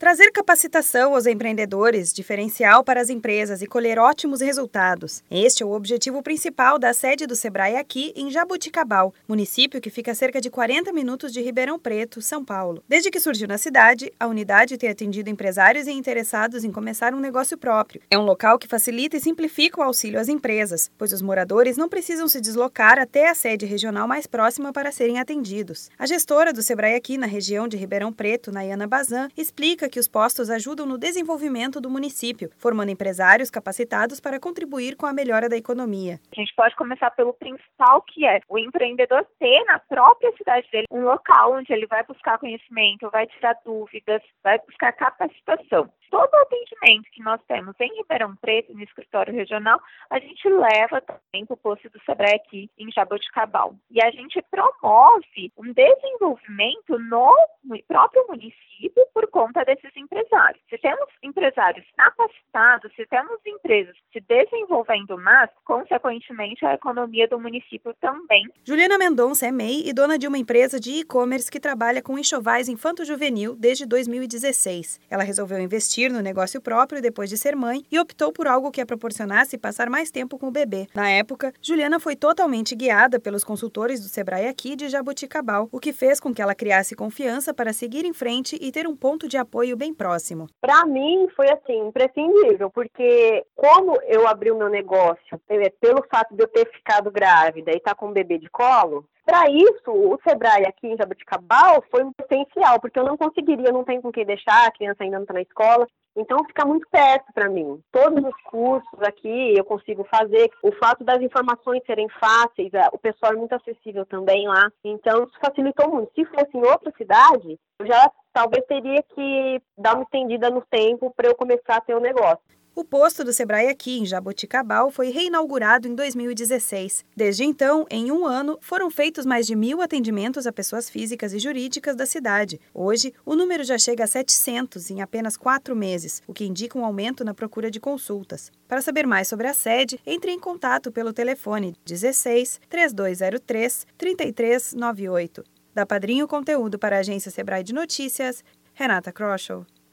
Trazer capacitação aos empreendedores, diferencial para as empresas e colher ótimos resultados. Este é o objetivo principal da sede do Sebrae aqui em Jabuticabal, município que fica a cerca de 40 minutos de Ribeirão Preto, São Paulo. Desde que surgiu na cidade, a unidade tem atendido empresários e interessados em começar um negócio próprio. É um local que facilita e simplifica o auxílio às empresas, pois os moradores não precisam se deslocar até a sede regional mais próxima para serem atendidos. A gestora do Sebrae aqui na região de Ribeirão Preto, Nayana Bazan, explica que os postos ajudam no desenvolvimento do município, formando empresários capacitados para contribuir com a melhora da economia. A gente pode começar pelo principal, que é o empreendedor ter na própria cidade dele um local onde ele vai buscar conhecimento, vai tirar dúvidas, vai buscar capacitação. Todo o atendimento que nós temos em Ribeirão Preto, no escritório regional, a gente leva também para o posto do Sebrae aqui em Jaboticabal. E a gente promove um desenvolvimento no próprio município por conta desses empresários. Se temos empresários capacitados, se temos empresas se desenvolvendo mais, consequentemente a economia do município também. Juliana Mendonça é MEI e dona de uma empresa de e-commerce que trabalha com enxovais infanto-juvenil desde 2016. Ela resolveu investir no negócio próprio depois de ser mãe e optou por algo que a proporcionasse passar mais tempo com o bebê. Na época, Juliana foi totalmente guiada pelos consultores do Sebrae aqui de Jaboticabal, o que fez com que ela criasse confiança para seguir em frente e ter um ponto de apoio bem próximo. Para mim foi assim, imprescindível, porque como eu abri o meu negócio, é, pelo fato de eu ter ficado grávida e estar tá com um bebê de colo, para isso, o Sebrae aqui em Jabuticabal foi um potencial, porque eu não conseguiria, não tenho com quem deixar, a criança ainda não está na escola, então fica muito perto para mim. Todos os cursos aqui eu consigo fazer. O fato das informações serem fáceis, o pessoal é muito acessível também lá. Então isso facilitou muito. Se fosse em outra cidade, eu já talvez teria que dar uma estendida no tempo para eu começar a ter o um negócio. O posto do Sebrae aqui em Jaboticabal foi reinaugurado em 2016. Desde então, em um ano, foram feitos mais de mil atendimentos a pessoas físicas e jurídicas da cidade. Hoje, o número já chega a 700 em apenas quatro meses, o que indica um aumento na procura de consultas. Para saber mais sobre a sede, entre em contato pelo telefone 16 3203 3398. Da Padrinho Conteúdo para a agência Sebrae de Notícias, Renata Kroschel.